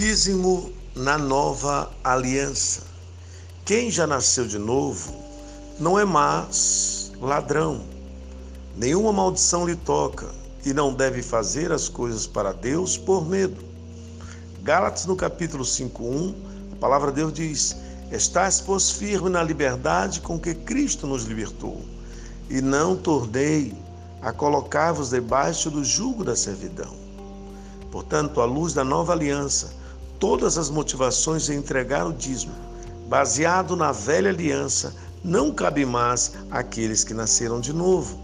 Dízimo na nova aliança. Quem já nasceu de novo não é mais ladrão. Nenhuma maldição lhe toca e não deve fazer as coisas para Deus por medo. Gálatas no capítulo 5:1, a palavra de Deus diz: Estás, pois, firme na liberdade com que Cristo nos libertou, e não tornei a colocar-vos debaixo do jugo da servidão. Portanto, à luz da nova aliança, todas as motivações em entregar o dízimo, baseado na velha aliança, não cabe mais àqueles que nasceram de novo.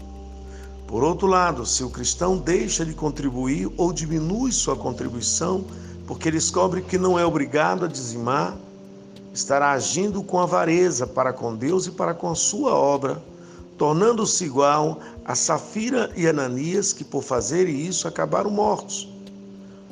Por outro lado, se o cristão deixa de contribuir ou diminui sua contribuição porque descobre que não é obrigado a dizimar, estará agindo com avareza para com Deus e para com a sua obra, tornando-se igual a Safira e Ananias, que por fazerem isso acabaram mortos.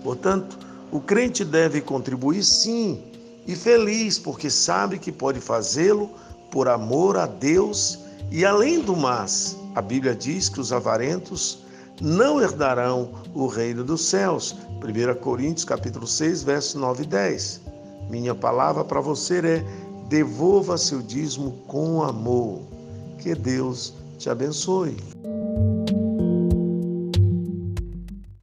Portanto, o crente deve contribuir sim, e feliz, porque sabe que pode fazê-lo por amor a Deus e além do mais. A Bíblia diz que os avarentos não herdarão o reino dos céus. 1 Coríntios capítulo 6, versos 9 e 10. Minha palavra para você é: devolva seu dízimo com amor. Que Deus te abençoe.